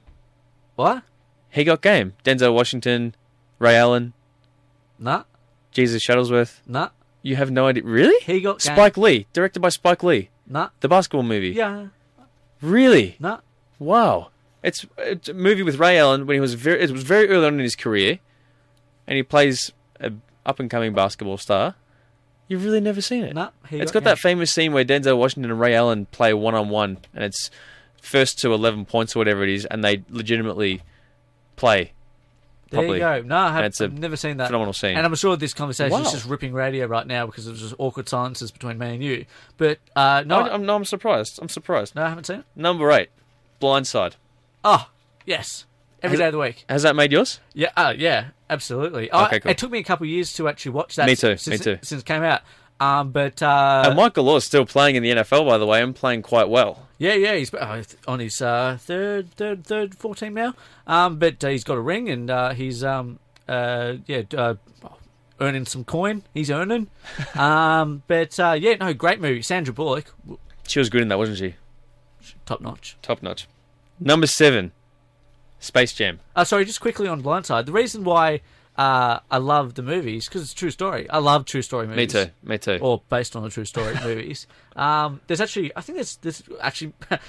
What? He Got Game. Denzel Washington, Ray Allen, Nah. Jesus Shuttlesworth. Nah. You have no idea. Really? He Got Game. Spike Lee, directed by Spike Lee. Nah. The basketball movie. Yeah. Really? Nah. Wow. It's, it's a movie with Ray Allen when he was very it was very early on in his career, and he plays a up and coming basketball star. You've really never seen it. Nah. It's got that famous scene where Denzel Washington and Ray Allen play one on one, and it's first to eleven points or whatever it is, and they legitimately play. There properly. you go. No, I have, It's a I've never seen that. phenomenal scene. And I'm sure this conversation Wow. is just ripping radio right now because there's just awkward silences between me and you. But uh, no, I, I'm, no, I'm surprised. I'm surprised. no, I haven't seen it. Number eight, Blindside. Oh, yes. Every Has day of the week. Has that made yours? Yeah, uh, yeah, absolutely. I- Okay, cool. It took me a couple of years to actually watch that. Me too, Since, me too. Since it came out. Um, but uh, and Michael Oher's still playing in the NFL, by the way, and playing quite well. yeah, yeah, he's uh, on his uh, third, third, third, team now. Um, but uh, he's got a ring and uh, he's um, uh, yeah, uh, earning some coin. He's earning. *laughs* um, but uh, yeah, no, great movie. Sandra Bullock, w- She was good in that, wasn't she? top notch. Top notch. Number seven, Space Jam. Uh, sorry, just quickly on Blindside. The reason why uh, I love the movies because it's a true story. I love true story movies. Me too. Me too. or based on a true story *laughs* movies. Um, there's actually, I think there's, there's actually *laughs*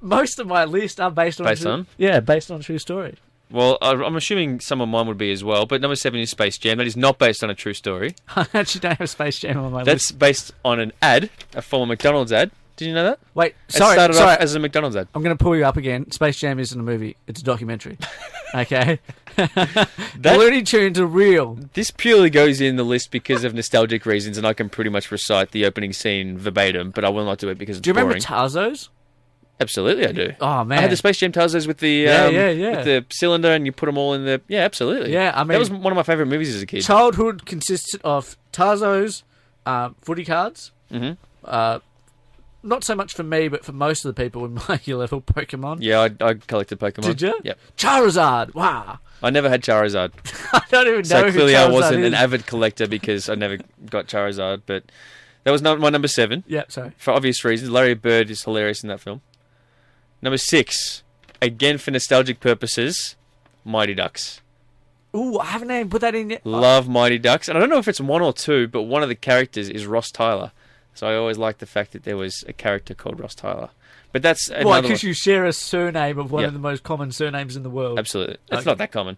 most of my list are based on Based true- on? yeah, based on a true story. Well, I- I'm assuming some of mine would be as well, but number seven is Space Jam. That is not based on a true story. *laughs* I actually don't have Space Jam on my That's list. That's based on an ad, a former McDonald's ad. Did you know that? Wait, It sorry, started sorry. off as a McDonald's ad. I'm going to pull you up again. Space Jam isn't a movie; it's a documentary. *laughs* Okay, *laughs* the Looney Tunes are real. This purely goes in the list because of nostalgic reasons, and I can pretty much recite the opening scene verbatim, but I will not do it because it's Do you remember boring. Tazos? absolutely, I do. Oh man, I had the Space Jam Tazos with the Yeah, um, yeah, yeah. with the cylinder, and you put them all in the yeah, absolutely. Yeah, I mean- that was one of my favorite movies as a kid. childhood consisted of Tazos, um, footy cards. Mhm. Uh, not so much for me, but for most of the people in *laughs* my level, Pokemon. yeah, I, I collected Pokemon. Did you? Yep. Charizard. Wow. I never had Charizard, *laughs* I don't even know. so clearly I wasn't is. an avid collector because I never got Charizard. But that was not my number seven. Yeah, sorry. for obvious reasons. Larry Bird is hilarious in that film. Number six, again for nostalgic purposes, Mighty Ducks. Ooh, I haven't even put that in yet. Love Mighty Ducks, and I don't know if it's one or two, but one of the characters is Russ Tyler. So I always liked the fact that there was a character called Russ Tyler. But that's Why? Because you share a surname of one Yeah. of the most common surnames in the world. Absolutely, it's Okay. not that common.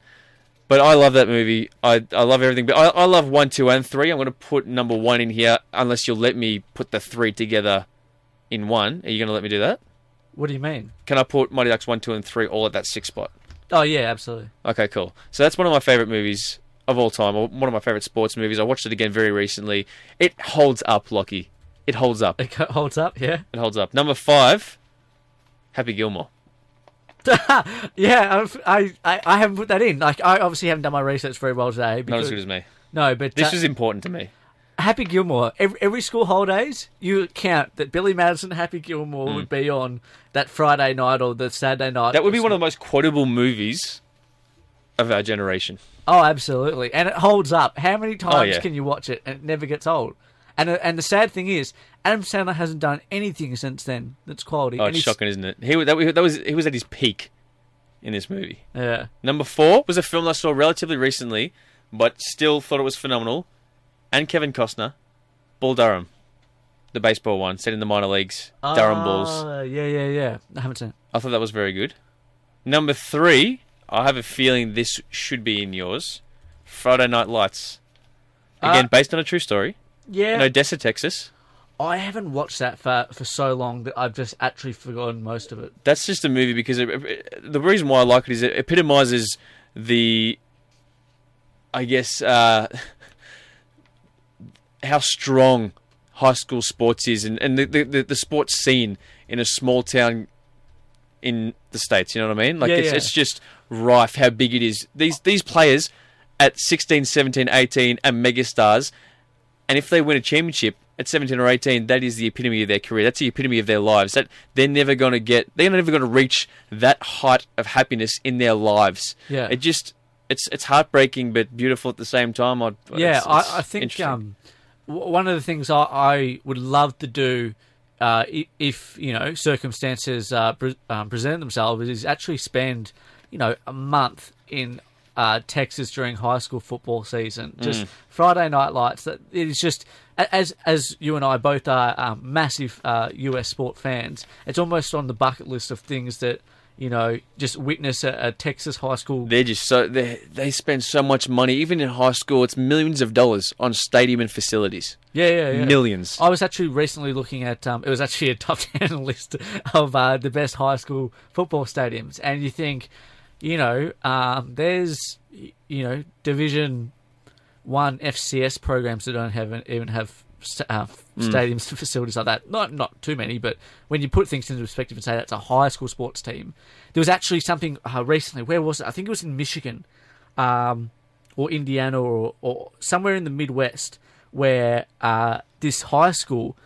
But I love that movie. I I love everything. But I, I love one, two, and three. I'm going to put number one in here, unless you'll let me put the three together in one. Are you going to let me do that? What do you mean? Can I put Mighty Ducks one, two, and three all at that six spot? Oh yeah, absolutely. Okay, cool. So that's one of my favorite movies of all time, or one of my favorite sports movies. I watched it again very recently. It holds up, Lachie. It holds up. It holds up. Yeah. It holds up. Number five, Happy Gilmore. *laughs* Yeah, I've- I, I I haven't put that in. Like I obviously haven't done my research very well today. Not as Because, good as me. no, but This uh, was important to me. Happy Gilmore. Every, every school holidays, you count that Billy Madison, Happy Gilmore would be on that Friday night or the Saturday night. That would be one of the most quotable movies of our generation. Oh, absolutely, and it holds up. How many times Oh, yeah. can you watch it and it never gets old? And uh, and the sad thing is, Adam Sandler hasn't done anything since then that's quality. Oh, and it's shocking, isn't it? He was- that, that was he was at his peak in this movie. Yeah. Number four was a film I saw relatively recently, but still thought it was phenomenal. And Kevin Costner, Bull Durham, the baseball one, set in the minor leagues, Durham Bulls. Ah, Yeah, yeah, yeah. I haven't seen. it. I thought that was very good. Number three, I have a feeling this should be in yours. Friday Night Lights. Again, Uh, based on a true story Yeah. in Odessa, Texas. I haven't watched that for for so long that I've just actually forgotten most of it. That's just a movie because it, it- the reason why I like it is it epitomizes the, I guess, uh, *laughs* how strong high school sports is and, and the, the, the, the sports scene in a small town in the states. You know what I mean? Like Yeah, it's yeah. it's just rife how big it is. These these players at 16, 17, 18 are megastars, and if they win a championship at 17 or 18, that is the epitome of their career. That's the epitome of their lives. That they're never going to get. They're never going to reach that height of happiness in their lives. Yeah. It just it's it's heartbreaking but beautiful at the same time. I, Yeah, it's- it's I, I think um, one of the things I, I would love to do, uh, if you know circumstances uh, pre- um, present themselves, is actually spend you know a month in uh, Texas during high school football season. Just Mm. Friday night lights. That it is just as as you and I both are um, massive uh, US sport fans. It's almost on the bucket list of things that. You know, just witness a, a Texas high school They're just so they they spend so much money. Even in high school, it's millions of dollars on stadium and facilities. Yeah, yeah, yeah. Millions. I was actually recently looking at. Um, it was actually a top *laughs* ten list of uh, the best high school football stadiums, and you think, you know, um, there's you know Division One FCS programs that don't have even have uh, stadiums and facilities like that. Not not too many, but when you put things into perspective and say that's a high school sports team, there was actually something uh, recently. Where was it? I think it was in Michigan. Um, or Indiana or, or somewhere in the Midwest where uh, this high school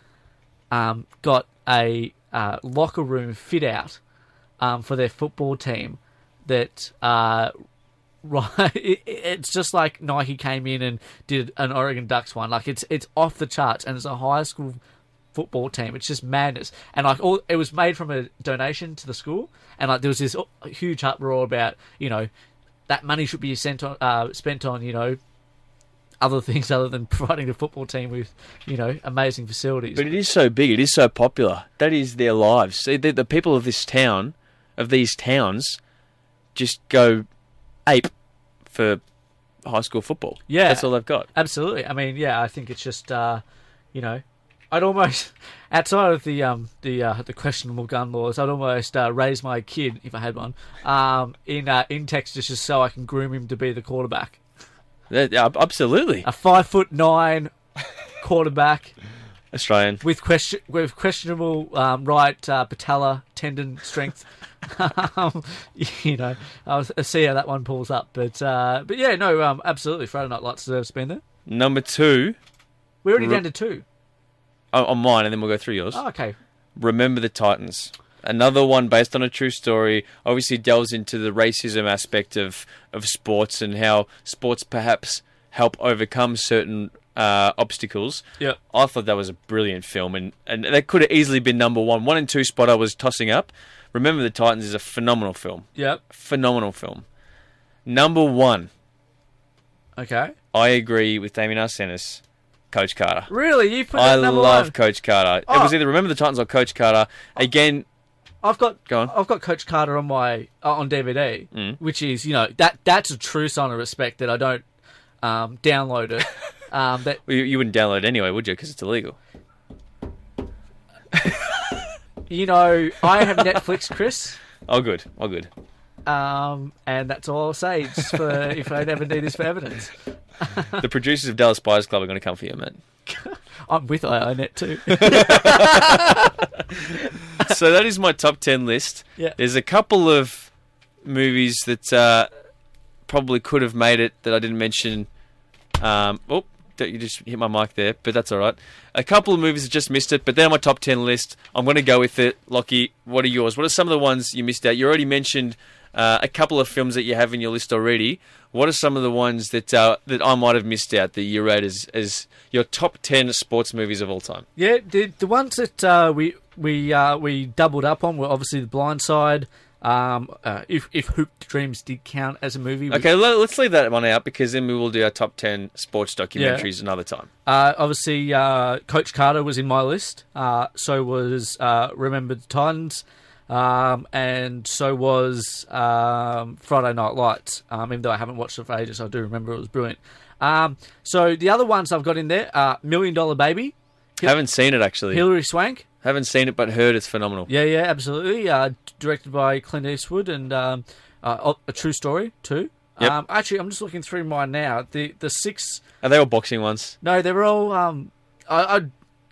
um, got a uh, locker room fit out um, for their football team that uh, *laughs* it's just like Nike came in and did an Oregon Ducks one like it's it's off the charts and it's a high school football team it's just madness and like all it was made from a donation to the school and like there was this huge uproar about you know that money should be sent on uh, spent on you know other *laughs* things other than providing the football team with you know amazing facilities But it is so big. It is so popular. That is their lives. See, the, the people of this town, of these towns, just go ape for high school football. Yeah. that's all they've got. Absolutely. I mean, yeah, I think it's just, uh, you know, I'd almost *laughs* outside of the um the uh, the questionable gun laws, I'd almost uh, raise my kid if I had one um in uh, in Texas just so I can groom him to be the quarterback. Yeah, absolutely. A five foot nine quarterback Australian. with question with questionable um, right uh, patella tendon strength. *laughs* um, you know, I'll see how that one pulls up. But uh, but yeah, no, um, absolutely. Friday Night Lights deserves to be in there. Number two We're already Ru- down to two. oh, on mine, and then we'll go through yours. Oh, okay. Remember the Titans. Another one based on a true story. Obviously, delves into the racism aspect of, of sports and how sports perhaps help overcome certain uh, obstacles. Yeah. I thought that was a brilliant film, and, and that could have easily been number one. One and two spot I was tossing up. Remember the Titans is a phenomenal film. Yep. Phenomenal film. Number one, Okay. I agree with Damien Arsenis, Coach Carter. Really, you put I love one? Coach Carter. It Oh. was either Remember the Titans or Coach Carter. Again, I've got Go on. I've got Coach Carter on my uh, on DVD, Mm. which is you know that that's a true sign of respect that I don't um, download it. *laughs* um, that well, you, you wouldn't download it anyway, would you? Because it's illegal. you know I have Netflix, Chris, Oh, good. Oh, good. um, and that's all I'll say. For if I ever need this for evidence, *laughs* the producers of Dallas Buyers Club are going to come for you, man. *laughs* I'm with iiNet too. *laughs* so that is my top 10 list. Yeah. There's a couple of movies that uh, probably could have made it that I didn't mention. Um, oh, you just hit my mic there, but that's all right. A couple of movies that just missed it, but they're on my top 10 list. I'm going to go with it. Lachie, what are yours? What are some of the ones you missed out? You already mentioned uh, a couple of films that you have in your list already. What are some of the ones that uh, that I might have missed out that you rate as, as your top 10 sports movies of all time? yeah, the the ones that uh, we we uh, we doubled up on were obviously The Blind Side. Um, uh, if if Hoop Dreams did count as a movie, we- Okay, let, us leave that one out because then we will do our top 10 sports documentaries another time. Uh, obviously, uh, Coach Carter was in my list. Uh, so was uh, Remember the Titans, um, and so was um, Friday Night Lights. Um, even though I haven't watched it for ages, I do remember it was brilliant. Um, so the other ones I've got in there: are Million Dollar Baby, Hil- Haven't seen it actually. Hilary Swank. Haven't seen it, but heard it's phenomenal. Yeah, yeah, absolutely. Uh, directed by Clint Eastwood, and um, uh, a true story too. Yep. Um, actually, I'm just looking through mine now. The the six Are they all boxing ones? No, they were all. Um, I,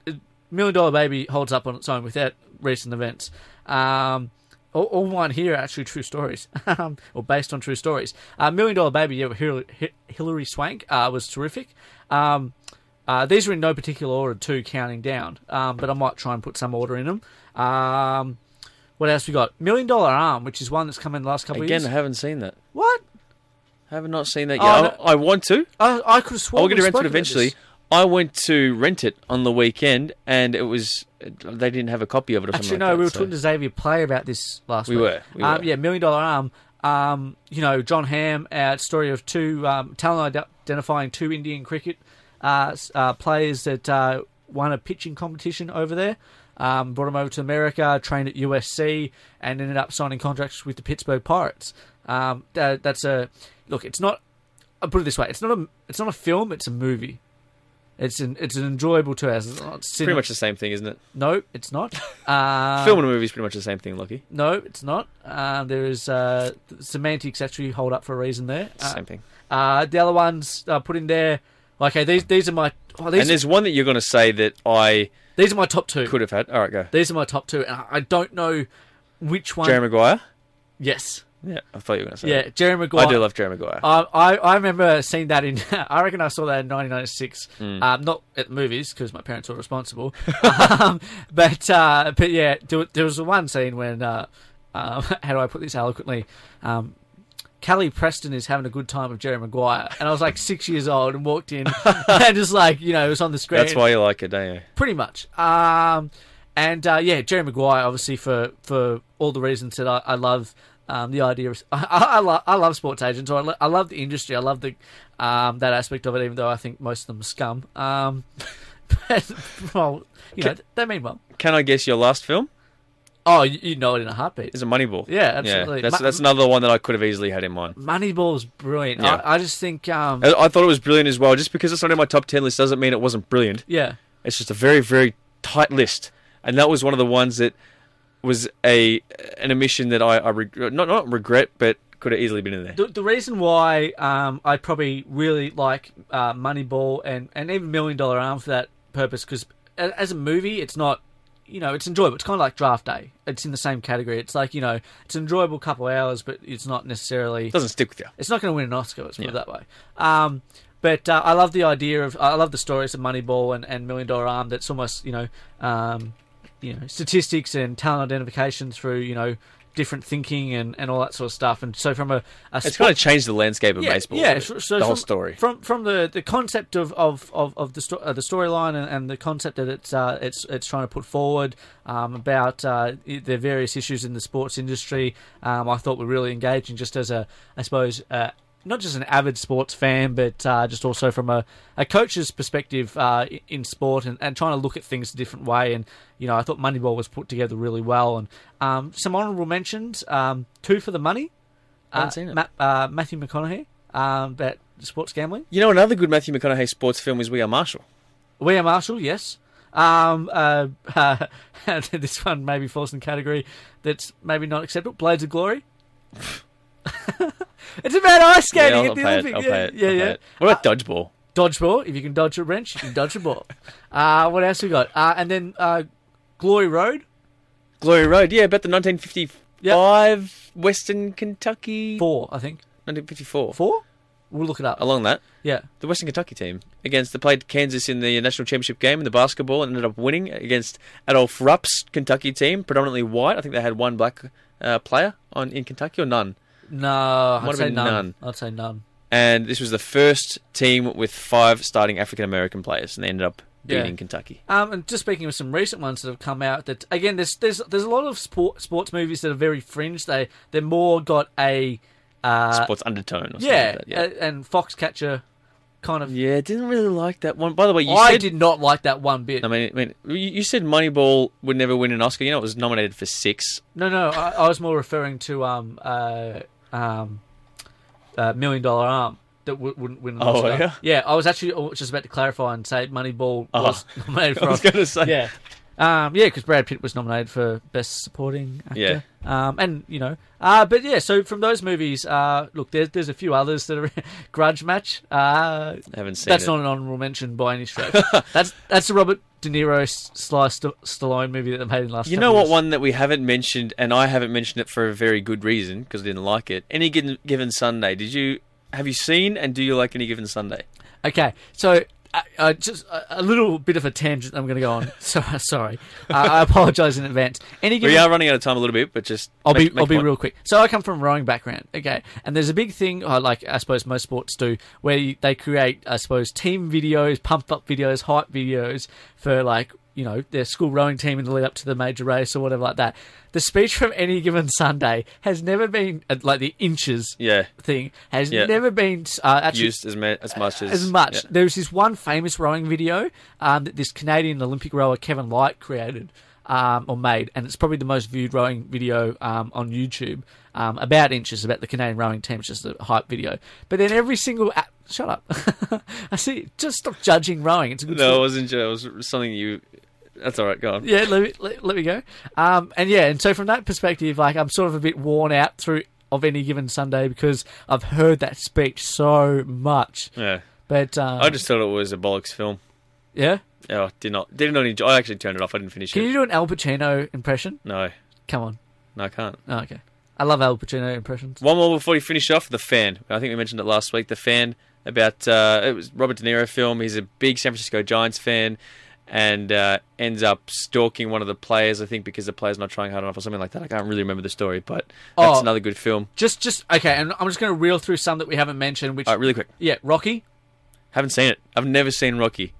I, Million Dollar Baby holds up on its own without recent events. Um, all, all mine here are actually true stories, *laughs* um, or based on true stories. Uh, Million Dollar Baby, yeah, Hillary, Hillary Swank uh, was terrific. Um, uh, these are in no particular order, two counting down, um, but I might try and put some order in them. Um, what else we got? Million Dollar Arm, which is one that's come in the last couple Again, of years. Again, I haven't seen that. What? Haven't not seen that Oh, yet. no. I, I want to. I, I could have sworn I'll get to rent it eventually. I went to rent it on the weekend, and it was they didn't have a copy of it. Or Actually, something no, like we were so- talking to Xavier Play about this last We week. were, we um, were. Yeah, Million Dollar Arm. Um, you know, Jon Hamm, our story of two um, talent identifying two Indian cricket uh, uh, players that uh, won a pitching competition over there. Um, brought him over to America, trained at USC, and ended up signing contracts with the Pittsburgh Pirates. Um, that, that's a look. It's not. I'll put it this way: it's not a. It's not a film. It's a movie. It's an. It's an enjoyable two hours. It's not Pretty much the same thing, isn't it? No, it's not. *laughs* Uh, Film and a movie is pretty much the same thing, Lucky. no, it's not. Uh, there is uh, semantics actually hold up for a reason there. Uh, Same thing. uh, the other ones uh, put in there. Okay, these these are my oh, these And there's one that you're going to say that I these are my top two. could have had. All right, go. These are my top two, and I- I don't know which one. Jerry Maguire. yes, Yeah, I thought you were going to say. yeah, that. Jerry Maguire. I do love Jerry Maguire. I, I I remember seeing that in. *laughs* I reckon I saw that in 1996. Hmm. Um, not at the movies because my parents were responsible. *laughs* um, but uh, but yeah, there, there was one scene when. Uh, uh, *laughs* how do I put this eloquently? Um, Kelly Preston is having a good time with Jerry Maguire, and I was like six years old and walked in *laughs* and just like you know it was on the screen. That's why you like it, don't you? pretty much. Um, and uh, yeah, Jerry Maguire, obviously for for all the reasons that I, I love. Um, the idea of *laughs* I, I, I, love, I love sports agents. Or I, lo- I love the industry. I love the um, that aspect of it. Even though I think most of them are scum. Um, *laughs* but, well, you know they mean well. Can I guess your last film? Oh, you, know it in a heartbeat. It's a Moneyball? Yeah, absolutely. that's Ma- that's another one that I could have easily had in mind. Moneyball's brilliant. Yeah. I, I just think, um, I, I thought it was brilliant as well. Just because it's not in my top ten list doesn't mean it wasn't brilliant. yeah, It's just a very, very tight list, and that was one of the ones that was a an omission that I, I reg- not not regret, but could have easily been in there. The, the reason why um, I probably really like uh, Moneyball and, and even Million Dollar Arm for that purpose, because as a movie, it's not, you know, it's enjoyable. It's kind of like Draft Day. It's in the same category. It's like, you know, it's an enjoyable couple of hours, but it's not necessarily. It doesn't stick with you. It's not going to win an Oscar, let's put it that way. Um, but uh, I love the idea of I love the stories of Moneyball and, and Million Dollar Arm. That's almost you know, um, you know, statistics and talent identification through you know different thinking and, and all that sort of stuff. And so from a, a It's sport- kind of changed the landscape of baseball. yeah, the so, so whole from, story. from from the, the concept of of, of, of the sto- uh, the storyline and, and the concept that it's uh, it's it's trying to put forward um, about uh, the various issues in the sports industry. Um, I thought were really engaging, just as a I suppose. Uh, not just an avid sports fan, but uh, just also from a, a coach's perspective uh, in sport and, and trying to look at things a different way. And, you know, I thought Moneyball was put together really well. And um, some honourable mentions um, two for the money. I haven't Uh, seen it. Ma- uh, Matthew McConaughey um, about sports gambling. You know, another good Matthew McConaughey sports film is We Are Marshall. We are Marshall, yes. Um, uh, *laughs* this one maybe falls in category that's maybe not acceptable. Blades of Glory. *laughs* it's about ice Yeah, skating I'll, at the pay Olympics. it. Yeah, it. yeah, yeah. What about dodgeball? Dodgeball. If you can dodge a wrench, you can dodge a ball. *laughs* uh, what else we got? Uh, and then uh, Glory Road. Glory Road. Yeah, about the 1955 Western Kentucky. Four, I think. 1954. Four? We'll look it up. Along that, Yeah. the Western Kentucky team against they played Kansas in the national championship game in the basketball and ended up winning against Adolph Rupp's Kentucky team, predominantly white. I think they had one black uh, player on in Kentucky or none. No, Might I'd say none. none. I'd say none. And this was the first team with five starting African American players, and they ended up Yeah. beating Kentucky. Um, and just speaking of some recent ones that have come out, that again, there's there's there's a lot of sport sports movies that are very fringe. They they're more got a uh, Sports undertone. Or something yeah, like that. yeah. a- and Foxcatcher kind of. yeah, didn't really like that one. By the way, you I said did not like that one bit. I mean, I mean, you you said Moneyball would never win an Oscar. You know, it was nominated for six. No, no, I, I was more referring to um uh um uh, Million Dollar Arm that w- wouldn't win an Oh, Oscar. yeah? I was actually just about to clarify and say Moneyball Oh. was *laughs* nominated *laughs* for I was going to say, yeah. Um, yeah, because Brad Pitt was nominated for Best Supporting Actor. Yeah. Um, and, you know, uh, but yeah, so from those movies, uh, look, there's, there's a few others that are *laughs* Grudge Match. Uh, I haven't seen that's it. not an honorable mention by any stretch. that's that's the Robert De Niro s- Sly St- Stallone movie that they made in the last You know what years. one that we haven't mentioned, and I haven't mentioned it for a very good reason because I didn't like it. Any given, given Sunday, did you have you seen and do you like any given Sunday? Okay, so uh, uh, just a, a little bit of a tangent I'm going to go on. *laughs* So, sorry. Uh, I apologise in advance. Any given We are running out of time a little bit, but just I'll make- be make I'll be point. real quick. So I come from a rowing background, okay, and there's a big thing, uh, like I suppose most sports do, where you, they create, I suppose, team videos, pump up videos, hype videos for like you know their school rowing team in the lead up to the major race or whatever like that. The speech from any given Sunday has never been uh, like the inches Yeah, thing has Yeah. never been uh, actually used as ma- as much as as much. yeah. There's this one famous rowing video um, that this Canadian Olympic rower Kevin Light created um, or made, and it's probably the most viewed rowing video um, on YouTube. Um, about inches about the Canadian rowing team, it's just a hype video. But then every single a- shut up, *laughs* I see. Just stop judging rowing. It's a good. No, it wasn't. It was something you. That's all right. Go on. Yeah, let me let, let me go. Um, and yeah, and so from that perspective, like I'm sort of a bit worn out through of any given Sunday because I've heard that speech so much. Yeah. But um, I just thought it was a bollocks film. yeah. Oh, did not did not enjoy. I actually turned it off. I didn't finish Can it. Can you do an Al Pacino impression? No, Come on. no, I can't. Oh, okay. I love Al Pacino impressions. One more before we finish off. The fan. I think we mentioned it last week. The fan about uh, it was Robert De Niro film. He's a big San Francisco Giants fan, and uh, ends up stalking one of the players. I think because the player's not trying hard enough or something like that. I can't really remember the story, but that's Oh. another good film. Just, just okay. And I'm just going to reel through some that we haven't mentioned. Which, All right, really quick. yeah, Rocky. Haven't seen it. I've never seen Rocky.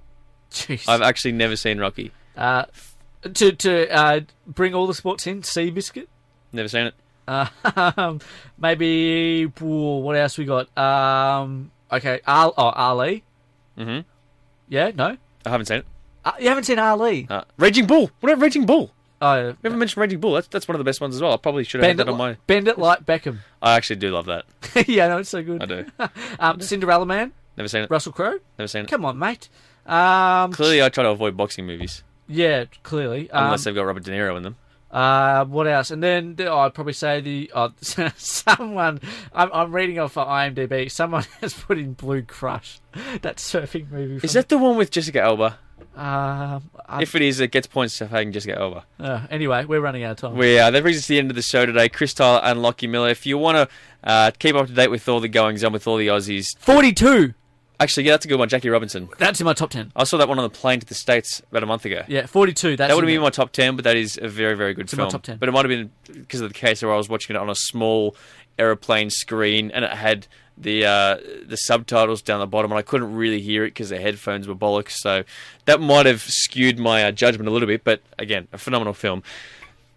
Jeez. I've actually never seen Rocky. Uh, to to uh, bring all the sports in, Seabiscuit. Never seen it. Um, *laughs* maybe ooh, what else we got? Um, okay, Al, oh, Ali. Mhm. Yeah, no, I haven't seen it. Uh, you haven't seen Ali. Uh, Raging Bull. What about Raging Bull? Oh, We haven't mentioned Raging Bull. That's that's one of the best ones as well. I probably should have had that on my. bend it like Beckham. I actually do love that. *laughs* yeah, no, it's so good. I do. *laughs* Um, Cinderella Man, Never seen it. Russell Crowe. Never seen it. Come on, mate. Um, Clearly, I try to avoid boxing movies. Yeah, clearly. Um, unless they've got Robert De Niro in them. Uh, what else? And then the, oh, I'd probably say the oh, *laughs* someone I'm, I'm reading off of IMDb. Someone has put in Blue Crush, that surfing movie. Is that the one with Jessica Alba? Um, If it is, it gets points to having Jessica Alba. uh, anyway, we're running out of time. We uh, that brings us to the end of the show today. Chris Tyler and Lachie Miller. If you want to uh, keep up to date with all the goings on with all the Aussies, Forty-two. actually, yeah, that's a good one. Jackie Robinson. That's in my top ten. I saw that one on the plane to the states about a month ago. Yeah, forty-two. That's that would have been my top ten, but that is a very, very good in my film. top 10. But it might have been because of the case where I was watching it on a small aeroplane screen, and it had the uh, the subtitles down the bottom, and I couldn't really hear it because the headphones were bollocks. So that might have skewed my uh, judgment a little bit. But again, a phenomenal film.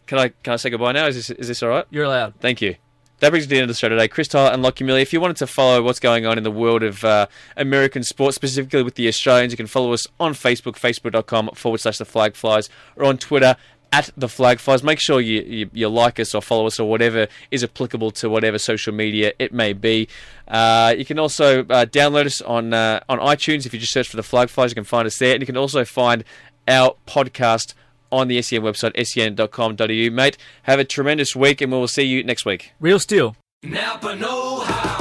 Can I can I say goodbye now? Is this is this all right? You're allowed. Thank you. That brings us to the end of the show today. Chris Tyler and Lachie Millie. If you wanted to follow what's going on in the world of uh, American sports, specifically with the Australians, you can follow us on Facebook, facebook.com forward slash the Flag Flyers, or on Twitter at the Flag Flyers. Make sure you, you, you like us or follow us or whatever is applicable to whatever social media it may be. Uh, you can also uh, download us on, uh, on iTunes. If you just search for the Flag Flyers, you can find us there. And you can also find our podcast on the SEN website, sen.com.au. Mate, have a tremendous week, and we will see you next week. Real steel. Napa Know How.